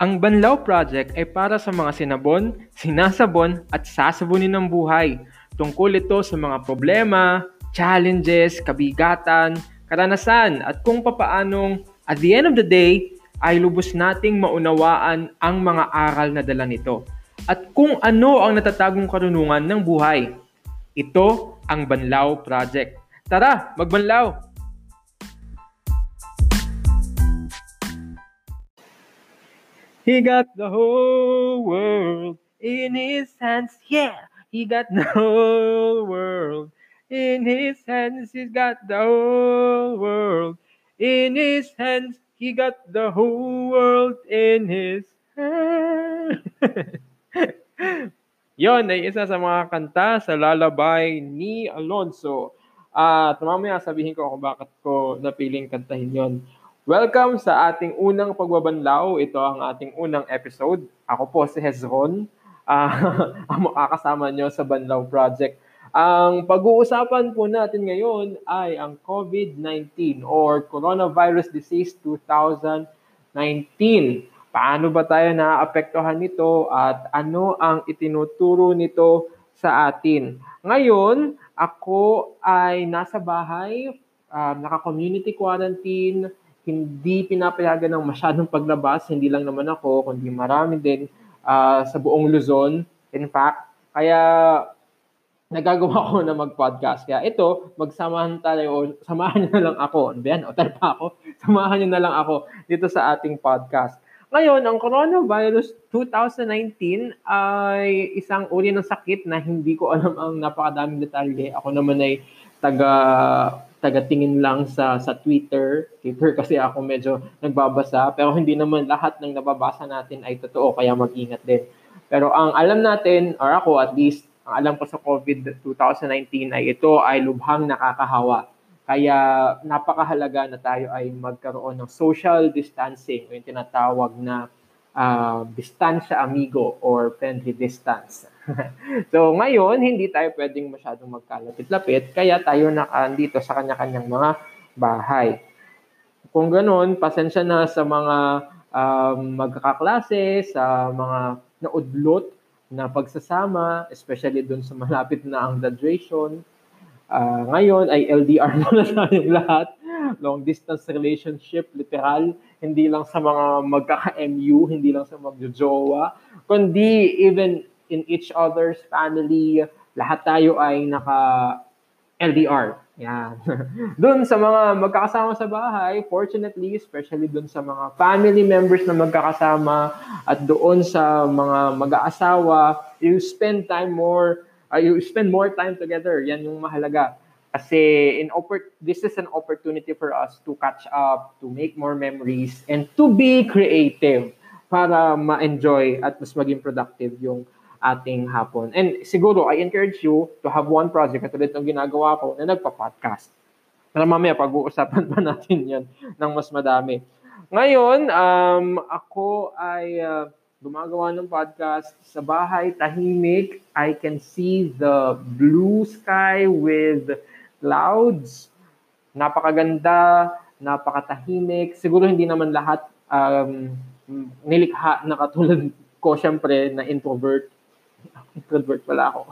Ang Banlaw Project ay para sa mga sinabon, sinasabon at sasabunin ng buhay. Tungkol ito sa mga problema, challenges, kabigatan, karanasan at kung papaanong at the end of the day ay lubos nating maunawaan ang mga aral na dala nito at kung ano ang natatagong karunungan ng buhay. Ito ang Banlaw Project. Tara, magbanlaw! He got the whole world in his hands. Yeah, he got the whole world in his hands. He's got the whole world in his hands. He got the whole world in his hands. Yon ay isa sa mga kanta sa lalabay ni Alonso. At uh, mamaya sabihin ko kung bakit ko napiling kantahin yon. Welcome sa ating unang pagbabanlaw. Ito ang ating unang episode. Ako po si Hezron, uh, ang makakasama nyo sa Banlaw Project. Ang pag-uusapan po natin ngayon ay ang COVID-19 or Coronavirus Disease 2019. Paano ba tayo naapektuhan nito at ano ang itinuturo nito sa atin? Ngayon, ako ay nasa bahay, uh, naka-community quarantine, hindi pinapayagan ng masyadong paglabas, hindi lang naman ako, kundi marami din uh, sa buong Luzon. In fact, kaya nagagawa ko na mag-podcast. Kaya ito, magsamahan tayo, o samahan niyo na lang ako. Ano ba yan? O pa ako. Samahan niyo na lang ako dito sa ating podcast. Ngayon, ang coronavirus 2019 ay isang uri ng sakit na hindi ko alam ang napakadaming detalye. Ako naman ay taga taga-tingin lang sa sa Twitter. Twitter kasi ako medyo nagbabasa, pero hindi naman lahat ng nababasa natin ay totoo, kaya mag-ingat din. Pero ang alam natin, or ako at least, ang alam ko sa COVID 2019 ay ito ay lubhang nakakahawa. Kaya napakahalaga na tayo ay magkaroon ng social distancing, o yung tinatawag na uh, distansya amigo or friendly distance. so ngayon, hindi tayo pwedeng masyadong magkalapit-lapit, kaya tayo nakandito sa kanya-kanyang mga bahay. Kung ganoon, pasensya na sa mga um, magkakaklase, sa mga naudlot na pagsasama, especially doon sa malapit na ang graduation. Uh, ngayon ay LDR na tayong lahat. Long distance relationship, literal. Hindi lang sa mga magkaka-MU, hindi lang sa magjojowa, kundi even in each other's family. Lahat tayo ay naka LDR. Yan. doon sa mga magkakasama sa bahay, fortunately, especially doon sa mga family members na magkakasama at doon sa mga mag-aasawa, you spend time more, uh, you spend more time together. Yan yung mahalaga. Kasi in oppor- this is an opportunity for us to catch up, to make more memories, and to be creative para ma-enjoy at mas maging productive yung ating hapon. And siguro, I encourage you to have one project katulad ng ginagawa ko na nagpa-podcast. Para mamaya pag-uusapan pa natin yan ng mas madami. Ngayon, um, ako ay uh, gumagawa ng podcast sa bahay, tahimik. I can see the blue sky with clouds. Napakaganda, napakatahimik. Siguro hindi naman lahat um, nilikha na katulad ko, syempre, na introvert introvert pala ako.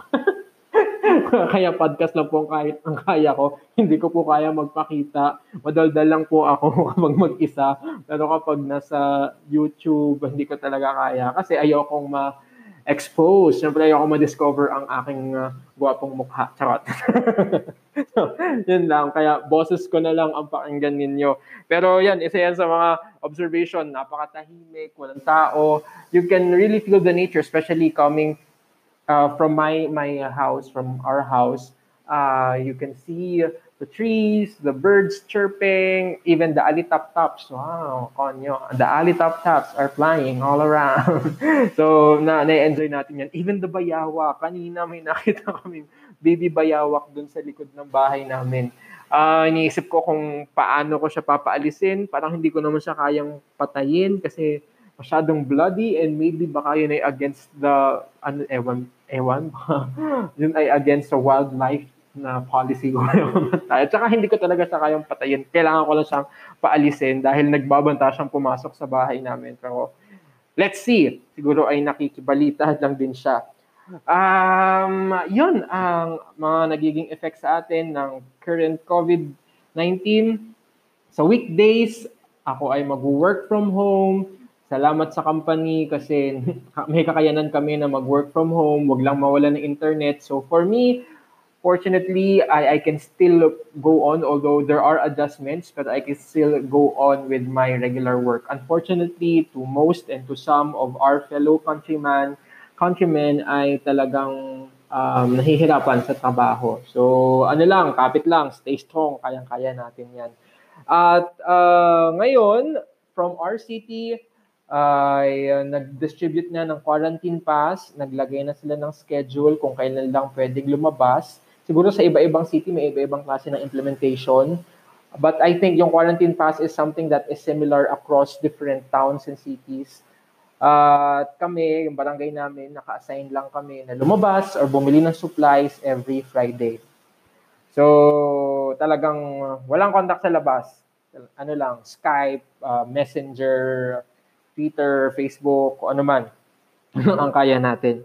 kaya podcast lang po ang, kahit, ang kaya ko. Hindi ko po kaya magpakita. Madaldal lang po ako kapag mag-isa. Pero kapag nasa YouTube, hindi ko talaga kaya. Kasi ayokong ma-expose. Siyempre ayoko ma-discover ang aking uh, gwapong mukha. Charot. so, yun lang. Kaya boses ko na lang ang pakinggan ninyo. Pero yan, isa yan sa mga observation. Napakatahimik, walang tao. You can really feel the nature, especially coming uh, from my my house, from our house, uh, you can see the trees, the birds chirping, even the alitap-taps. Wow, konyo. The alitap-taps are flying all around. so, na, na-enjoy natin yan. Even the bayawak. Kanina may nakita kami baby bayawak dun sa likod ng bahay namin. Uh, iniisip ko kung paano ko siya papaalisin. Parang hindi ko naman siya kayang patayin kasi masyadong bloody and maybe baka yun ay against the, ano, ewan, ewan, yun ay against the wildlife na policy ko tayo. Tsaka hindi ko talaga siya kayang patayin. Kailangan ko lang siyang paalisin dahil nagbabanta siyang pumasok sa bahay namin. Pero let's see. Siguro ay nakikibalita lang din siya. Um, yun ang mga nagiging effect sa atin ng current COVID-19. Sa weekdays, ako ay mag-work from home. Salamat sa company kasi may kakayanan kami na mag-work from home. Huwag lang mawala ng internet. So for me, fortunately, I, I can still go on, although there are adjustments, but I can still go on with my regular work. Unfortunately, to most and to some of our fellow countrymen, countrymen ay talagang um, nahihirapan sa trabaho. So, ano lang, kapit lang, stay strong, kayang-kaya natin yan. At uh, ngayon, from our city, ay uh, nag-distribute na ng quarantine pass, naglagay na sila ng schedule kung kailan lang pwedeng lumabas. Siguro sa iba-ibang city may iba-ibang klase ng implementation. But I think yung quarantine pass is something that is similar across different towns and cities. At uh, kami, yung barangay namin, naka-assign lang kami na lumabas or bumili ng supplies every Friday. So, talagang walang contact sa labas. Ano lang, Skype, uh, Messenger, Twitter, Facebook, ano man ang kaya natin.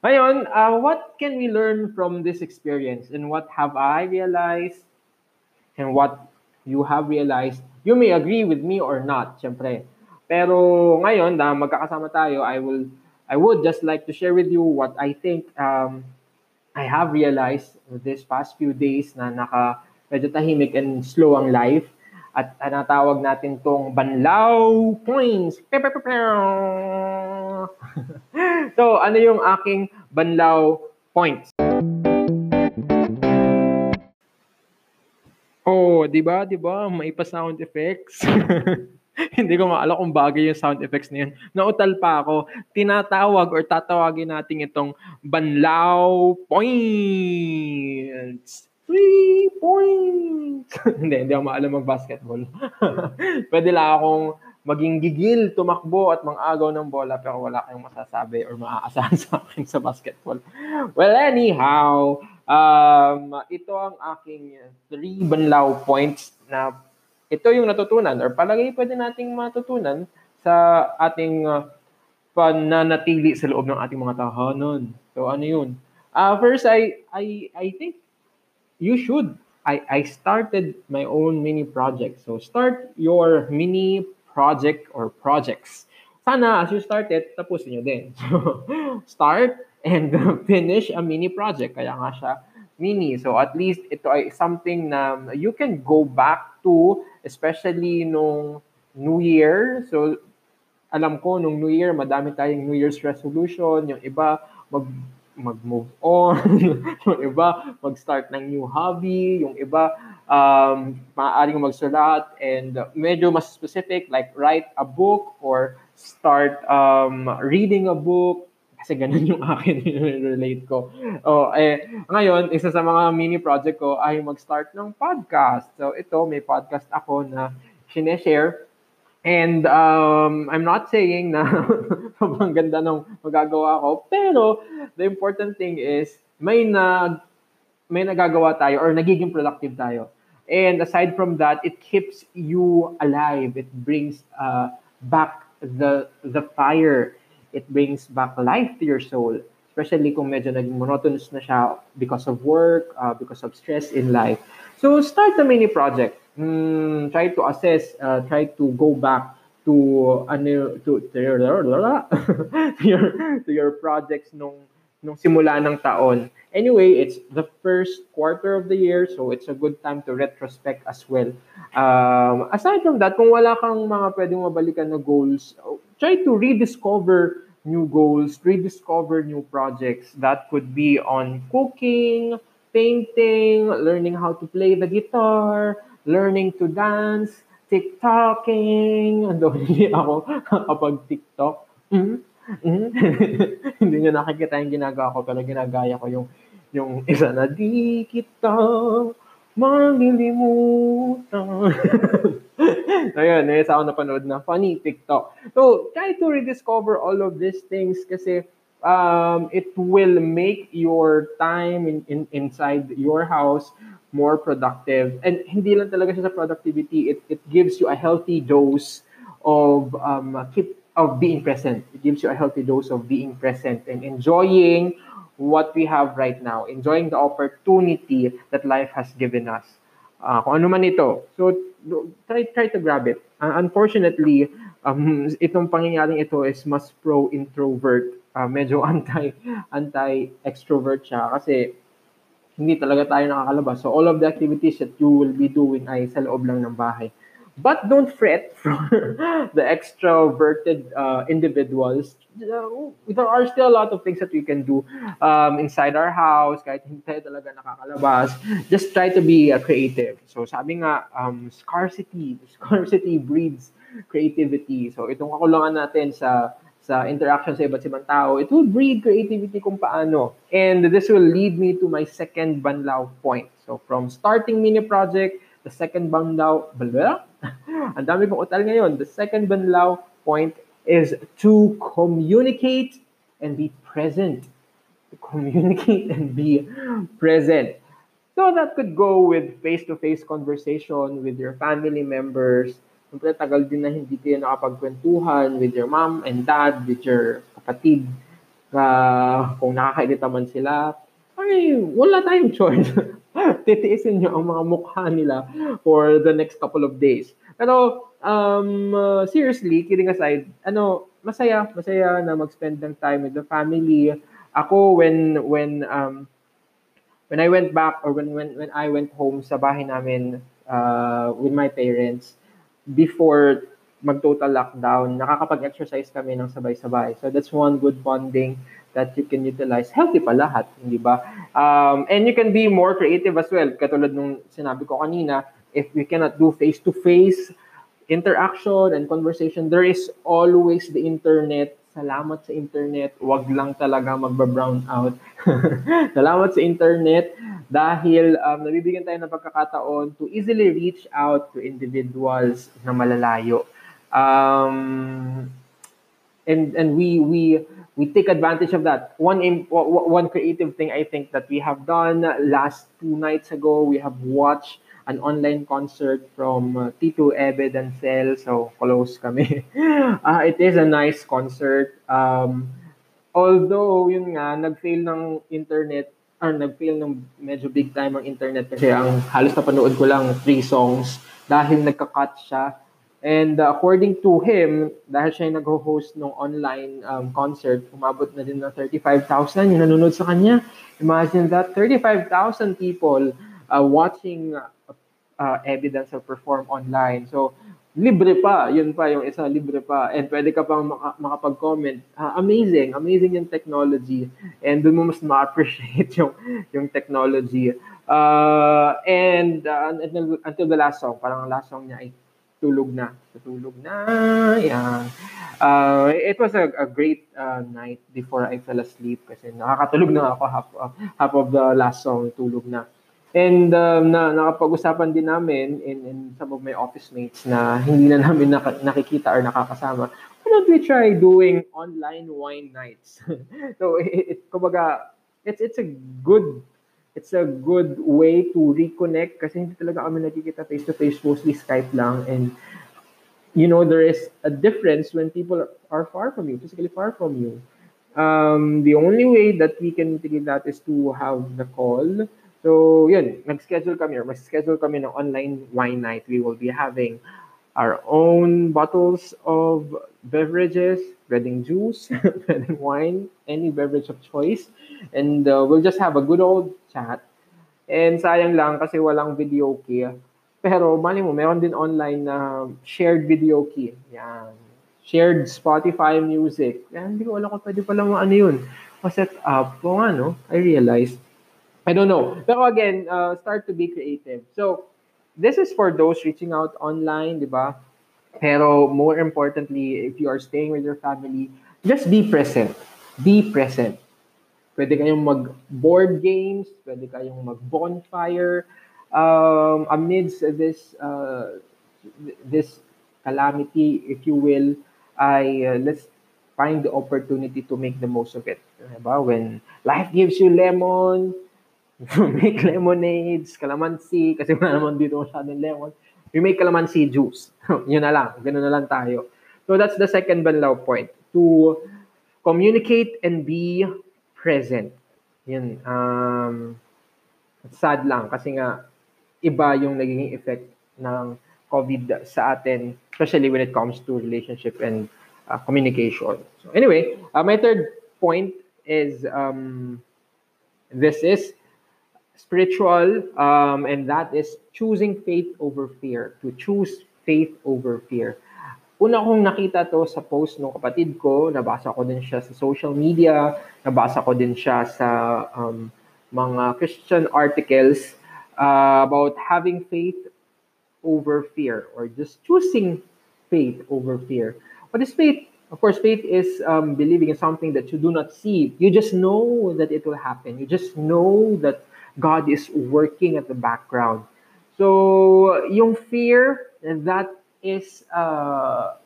Ngayon, uh, what can we learn from this experience and what have I realized and what you have realized? You may agree with me or not, syempre. Pero ngayon, na magkakasama tayo, I will I would just like to share with you what I think um, I have realized this past few days na naka medyo tahimik and slow ang life at natawag natin tong banlaw points. so, ano yung aking banlaw points? Oh, 'di ba? 'Di ba? May pa sound effects. Hindi ko maala kung bagay yung sound effects na yun. Nautal pa ako. Tinatawag or tatawagin natin itong banlaw points. Three points! hindi, hindi ako maalam mag-basketball. Pwede lang akong maging gigil, tumakbo at mang-agaw ng bola pero wala kayong masasabi or maaasahan sa akin sa basketball. Well, anyhow, um, ito ang aking three banlaw points na ito yung natutunan or palagay pwede nating matutunan sa ating uh, pananatili sa loob ng ating mga tahanan. So ano yun? Uh, first, I, I, I think you should. I, I started my own mini project. So start your mini project or projects. Sana as you start it, tapusin nyo din. So start and finish a mini project. Kaya nga siya mini. So at least ito ay something na you can go back to, especially nung New Year. So alam ko nung New Year, madami tayong New Year's resolution. Yung iba, mag mag-move on, yung iba mag-start ng new hobby, yung iba um, maaaring magsulat and medyo mas specific like write a book or start um, reading a book kasi ganun yung akin relate ko. Oh, eh, ngayon, isa sa mga mini project ko ay mag-start ng podcast. So ito, may podcast ako na sineshare And um, I'm not saying na sobrang ganda ng magagawa ko, pero the important thing is may nag may nagagawa tayo or nagiging productive tayo. And aside from that, it keeps you alive. It brings uh, back the the fire. It brings back life to your soul. Especially kung medyo naging monotonous na siya because of work, uh, because of stress in life. So start a mini project mm, try to assess, uh, try to go back to ano to, to your to your to your projects nung nung simula ng taon. Anyway, it's the first quarter of the year, so it's a good time to retrospect as well. Um, aside from that, kung wala kang mga pwedeng mabalikan na goals, try to rediscover new goals, rediscover new projects. That could be on cooking, painting, learning how to play the guitar, learning to dance, TikToking. Ando, hindi ako kapag TikTok. Mm-hmm. Mm-hmm. hindi nyo nakikita yung ginagawa ko, pero ginagaya ko yung yung isa na di kita malilimutan. so yun, may isa ako napanood na funny TikTok. So, try to rediscover all of these things kasi um, it will make your time in, in inside your house more productive. And hindi lang talaga siya sa productivity, it, it gives you a healthy dose of um, keep of being present. It gives you a healthy dose of being present and enjoying what we have right now, enjoying the opportunity that life has given us. Uh, kung ano man ito. So, try, try to grab it. Uh, unfortunately, um, itong pangyayaring ito is mas pro-introvert. Uh, medyo anti, anti-extrovert siya kasi hindi talaga tayo nakakalabas. So, all of the activities that you will be doing ay sa loob lang ng bahay. But don't fret for the extroverted uh, individuals. Uh, there are still a lot of things that we can do um, inside our house, kahit hindi tayo talaga nakakalabas. Just try to be uh, creative. So sabi nga, um, scarcity, scarcity breeds creativity. So itong kakulangan natin sa sa interaction sa iba't ibang tao, it will breed creativity kung paano. And this will lead me to my second banlaw point. So from starting mini project, the second banlaw, blah, Ang dami kong utal ngayon. The second banlaw point is to communicate and be present. To communicate and be present. So that could go with face-to-face conversation with your family members. Siyempre, tagal din na hindi kayo nakapagkwentuhan with your mom and dad, with your kapatid. Uh, kung nakakairita man sila, ay, wala tayong choice. titiisin nyo ang mga mukha nila for the next couple of days. Pero, um, uh, seriously, kidding aside, ano, masaya, masaya na mag-spend ng time with the family. Ako, when, when, um, when I went back or when, when, when I went home sa bahay namin uh, with my parents, before mag-total lockdown, nakakapag-exercise kami ng sabay-sabay. So that's one good bonding that you can utilize. Healthy pa lahat, hindi ba? Um, and you can be more creative as well. Katulad nung sinabi ko kanina, if we cannot do face-to-face interaction and conversation, there is always the internet. Salamat sa internet. Wag lang talaga magba-brown out. Salamat sa internet dahil um, nabibigyan tayo ng pagkakataon to easily reach out to individuals na malalayo. Um, and and we we we take advantage of that. One one creative thing I think that we have done last two nights ago, we have watched an online concert from uh, Tito Ebe Dancel. So, close kami. uh, it is a nice concert. Um, although, yun nga, nag-fail ng internet, or nag-fail ng medyo big time ang internet kasi ang halos napanood ko lang three songs dahil nagka-cut siya And uh, according to him, dahil siya yung nag-host ng online um, concert, umabot na din ng 35,000 yung nanonood sa kanya. Imagine that, 35,000 people uh, watching uh, evidence of perform online. So, libre pa. Yun pa, yung isa, libre pa. And pwede ka pang maka- makapag-comment. Uh, amazing. Amazing yung technology. And doon mo mas ma-appreciate yung, yung technology. Uh, and uh, until, until the last song, parang last song niya ay tulog na. Tulog na. Yan. Uh, it was a, a great uh, night before I fell asleep kasi nakakatulog na ako half, uh, half of the last song, tulog na. And um, na, nakapag-usapan din namin in, in some of my office mates na hindi na namin nak- nakikita or nakakasama. Why don't we try doing online wine nights? so, it, it, kumbaga, it's, it's a good it's a good way to reconnect kasi hindi talaga kami nakikita face-to-face, mostly Skype lang. And, you know, there is a difference when people are far from you, physically far from you. Um, the only way that we can mitigate that is to have the call. So, yun, nag-schedule kami or mag-schedule kami ng online wine night. We will be having our own bottles of beverages, wedding juice, wedding wine, any beverage of choice. And uh, we'll just have a good old chat. And sayang lang kasi walang video key. Pero mali mo, meron din online na shared video key. Yan. Shared Spotify music. Yan, hindi ko alam kung pwede pala mo ano yun. Ma-set up. Kung ano, I realized. I don't know. Pero again, uh, start to be creative. So, this is for those reaching out online, di ba? Pero more importantly, if you are staying with your family, just be present. Be present. Pwede kayong mag-board games, pwede kayong mag-bonfire. Um, amidst this uh, this calamity, if you will, I uh, let's find the opportunity to make the most of it. Diba? When life gives you lemon, make lemonades, calamansi, kasi wala naman dito masyadong lemon. We make calamansi juice. Yun na lang. Ganun na lang tayo. So that's the second banlaw point. To communicate and be present. Yun. Um, sad lang kasi nga iba yung naging effect ng COVID sa atin, especially when it comes to relationship and uh, communication. So anyway, uh, my third point is um, this is spiritual, um, and that is choosing faith over fear. To choose faith over fear. Una kong nakita to sa post ng kapatid ko, nabasa ko din siya sa social media, nabasa ko din siya sa um, mga Christian articles uh, about having faith over fear or just choosing faith over fear. What is faith? Of course, faith is um, believing in something that you do not see. You just know that it will happen. You just know that God is working at the background. So, yung fear, that is uh,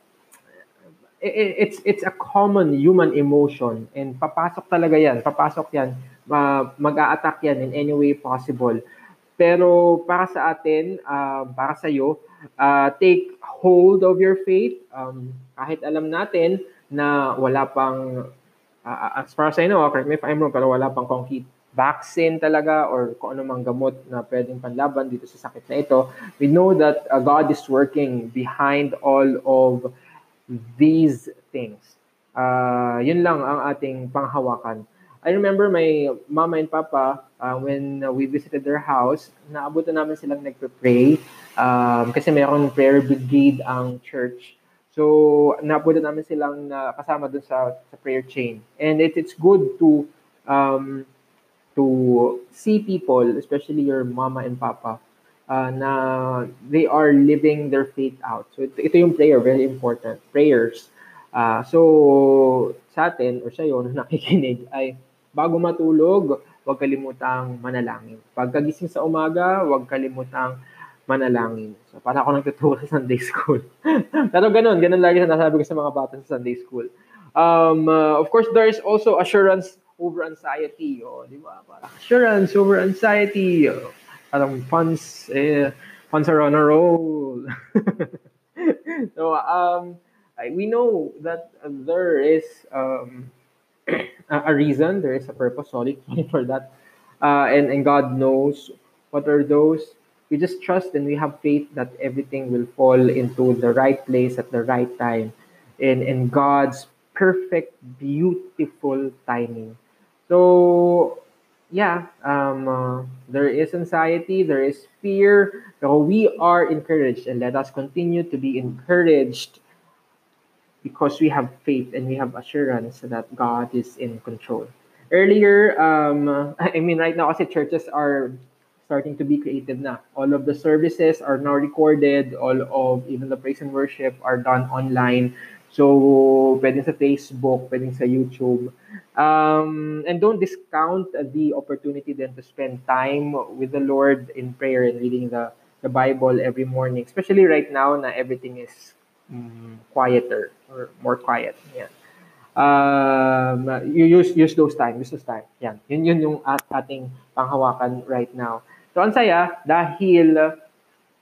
it, it's it's a common human emotion and papasok talaga yan. Papasok yan. Uh, mag-a-attack yan in any way possible. Pero para sa atin, uh, para sa iyo, uh, take hold of your faith. Um, kahit alam natin na wala pang, uh, as far as I know, correct me if I'm wrong, pero wala pang concrete vaccine talaga or kung ano mang gamot na pwedeng panlaban dito sa sakit na ito, we know that uh, God is working behind all of these things. Uh, yun lang ang ating panghawakan. I remember my mama and papa, uh, when we visited their house, naabutan namin silang nagpe-pray um, kasi mayroong prayer brigade ang church. So, naabutan namin silang na kasama dun sa, sa prayer chain. And it, it's good to um, to see people, especially your mama and papa, uh, na they are living their faith out. So, ito, ito yung prayer, very important. Prayers. Uh, so, sa atin, or sa'yo na nakikinig, ay bago matulog, huwag kalimutang manalangin. Pagkagising sa umaga, huwag kalimutang manalangin. So, para ako nagtuturo sa Sunday school. Pero ganun, ganun lagi sa nasabi ko sa mga bata sa Sunday school. Um, uh, of course, there is also assurance over anxiety. Oh, di ba? Parang assurance over anxiety. Oh, parang funds, eh, funds are on a roll. so, um, we know that there is um, a reason, there is a purpose, sorry, for that. Uh, and, and God knows what are those. We just trust and we have faith that everything will fall into the right place at the right time in, in God's perfect, beautiful timing. So, yeah, um, uh, there is anxiety, there is fear, but we are encouraged and let us continue to be encouraged because we have faith and we have assurance that God is in control. Earlier, um, I mean, right now, kasi churches are starting to be creative na. All of the services are now recorded. All of even the praise and worship are done online. So, pwedeng sa Facebook, pwedeng sa YouTube. Um, and don't discount the opportunity then to spend time with the Lord in prayer and reading the, the Bible every morning. Especially right now na everything is mm, quieter or more quiet. Yan. Um, you use use those time, use those time. Yan. Yun yun yung at, ating panghawakan right now. So ang saya dahil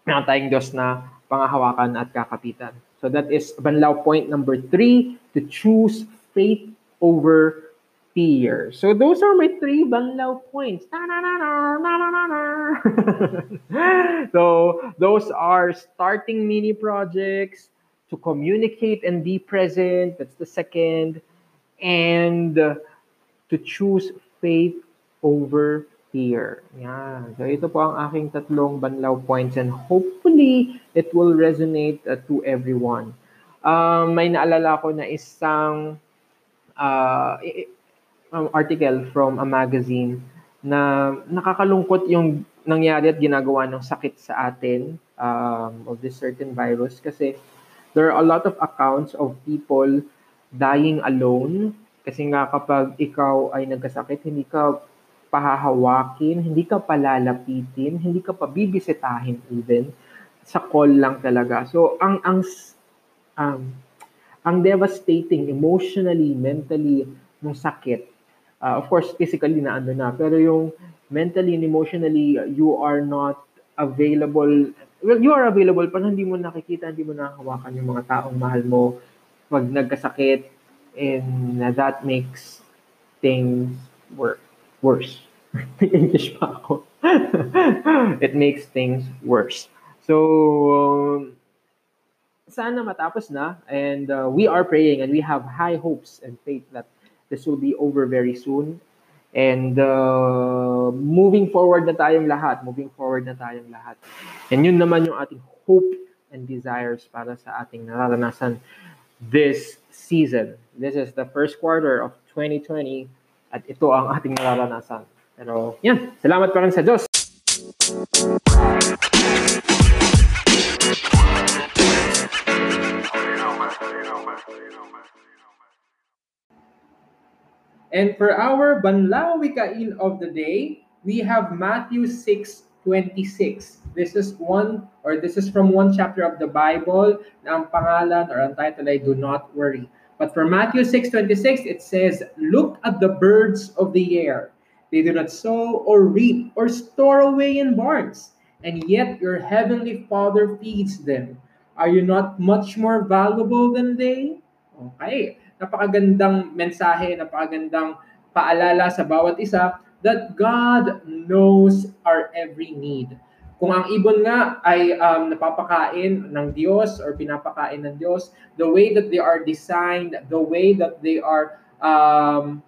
meron tayong Diyos na panghawakan at kakapitan. So that is banlaw point number three, to choose faith over fear. So those are my three banlaw points. so those are starting mini projects, to communicate and be present. That's the second. And to choose faith over fear. Yeah. So ito po ang aking tatlong banlaw points and hopefully it will resonate uh, to everyone. Um, may naalala ko na isang uh, article from a magazine na nakakalungkot yung nangyari at ginagawa ng sakit sa atin um, of this certain virus kasi there are a lot of accounts of people dying alone kasi nga kapag ikaw ay nagkasakit, hindi ka pahahawakin, hindi ka palalapitin, hindi ka pabibisitahin even sa call lang talaga. So ang ang um, ang devastating emotionally, mentally ng sakit. Uh, of course, physically na ano na, pero yung mentally and emotionally you are not available well, you are available pero hindi mo nakikita, hindi mo nakahawakan yung mga taong mahal mo pag nagkasakit and that makes things wor- worse. English pa ako. it makes things worse. So, um, sana matapos na and uh, we are praying and we have high hopes and faith that this will be over very soon. And uh, moving forward na tayong lahat, moving forward na tayong lahat. And yun naman yung ating hope and desires para sa ating nararanasan this season. This is the first quarter of 2020 at ito ang ating nararanasan. Pero yan, salamat pa rin sa Diyos. And for our Banlaw Wikain of the day, we have Matthew 6:26. This is one or this is from one chapter of the Bible na ang pangalan or ang title ay Do Not Worry. But for Matthew 6:26 it says, "Look at the birds of the air. They do not sow or reap or store away in barns, and yet your heavenly Father feeds them. Are you not much more valuable than they?" Okay napakagandang mensahe, napakagandang paalala sa bawat isa that God knows our every need. Kung ang ibon nga ay um, napapakain ng Diyos or pinapakain ng Diyos, the way that they are designed, the way that they are um,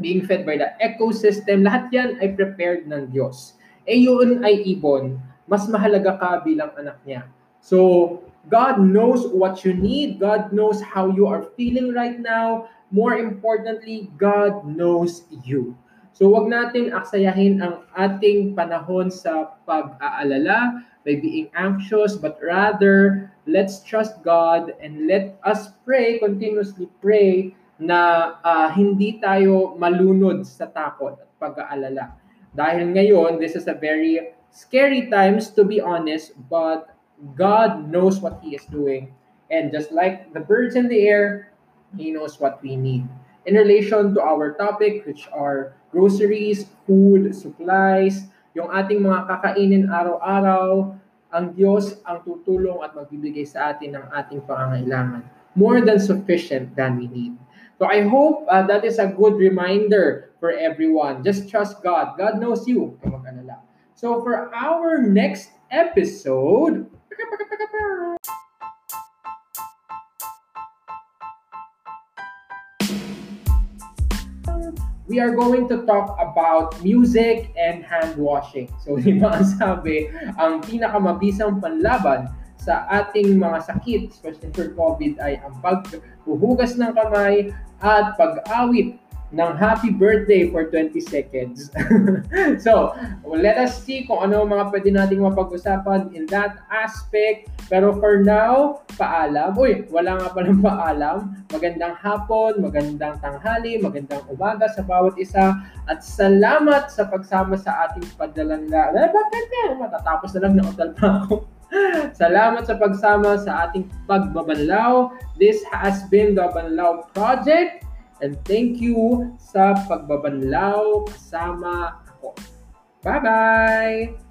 being fed by the ecosystem, lahat yan ay prepared ng Diyos. Eh yun ay ibon, mas mahalaga ka bilang anak niya. So, God knows what you need. God knows how you are feeling right now. More importantly, God knows you. So wag natin aksayahin ang ating panahon sa pag-aalala, by being anxious, but rather, let's trust God and let us pray, continuously pray, na uh, hindi tayo malunod sa takot at pag-aalala. Dahil ngayon, this is a very scary times to be honest, but God knows what He is doing. And just like the birds in the air, He knows what we need. In relation to our topic, which are groceries, food, supplies, yung ating mga kakainin araw-araw, ang Diyos ang tutulong at magbibigay sa atin ng ating pangangailangan. More than sufficient than we need. So I hope uh, that is a good reminder for everyone. Just trust God. God knows you. So for our next episode, we are going to talk about music and hand washing. So, di ba ang sabi, ang pinakamabisang panlaban sa ating mga sakit, especially for COVID, ay ang paghuhugas ng kamay at pag-awit ng happy birthday for 20 seconds. so, let us see kung ano mga pwede nating mapag-usapan in that aspect. Pero for now, paalam. Uy, wala nga palang paalam. Magandang hapon, magandang tanghali, magandang umaga sa bawat isa. At salamat sa pagsama sa ating padalang na... Eh, bakit? Matatapos na lang na utal pa ako. Salamat sa pagsama sa ating pagbabanlaw. This has been the Banlaw Project. And thank you sa pagbabanlaw kasama ako. Bye-bye!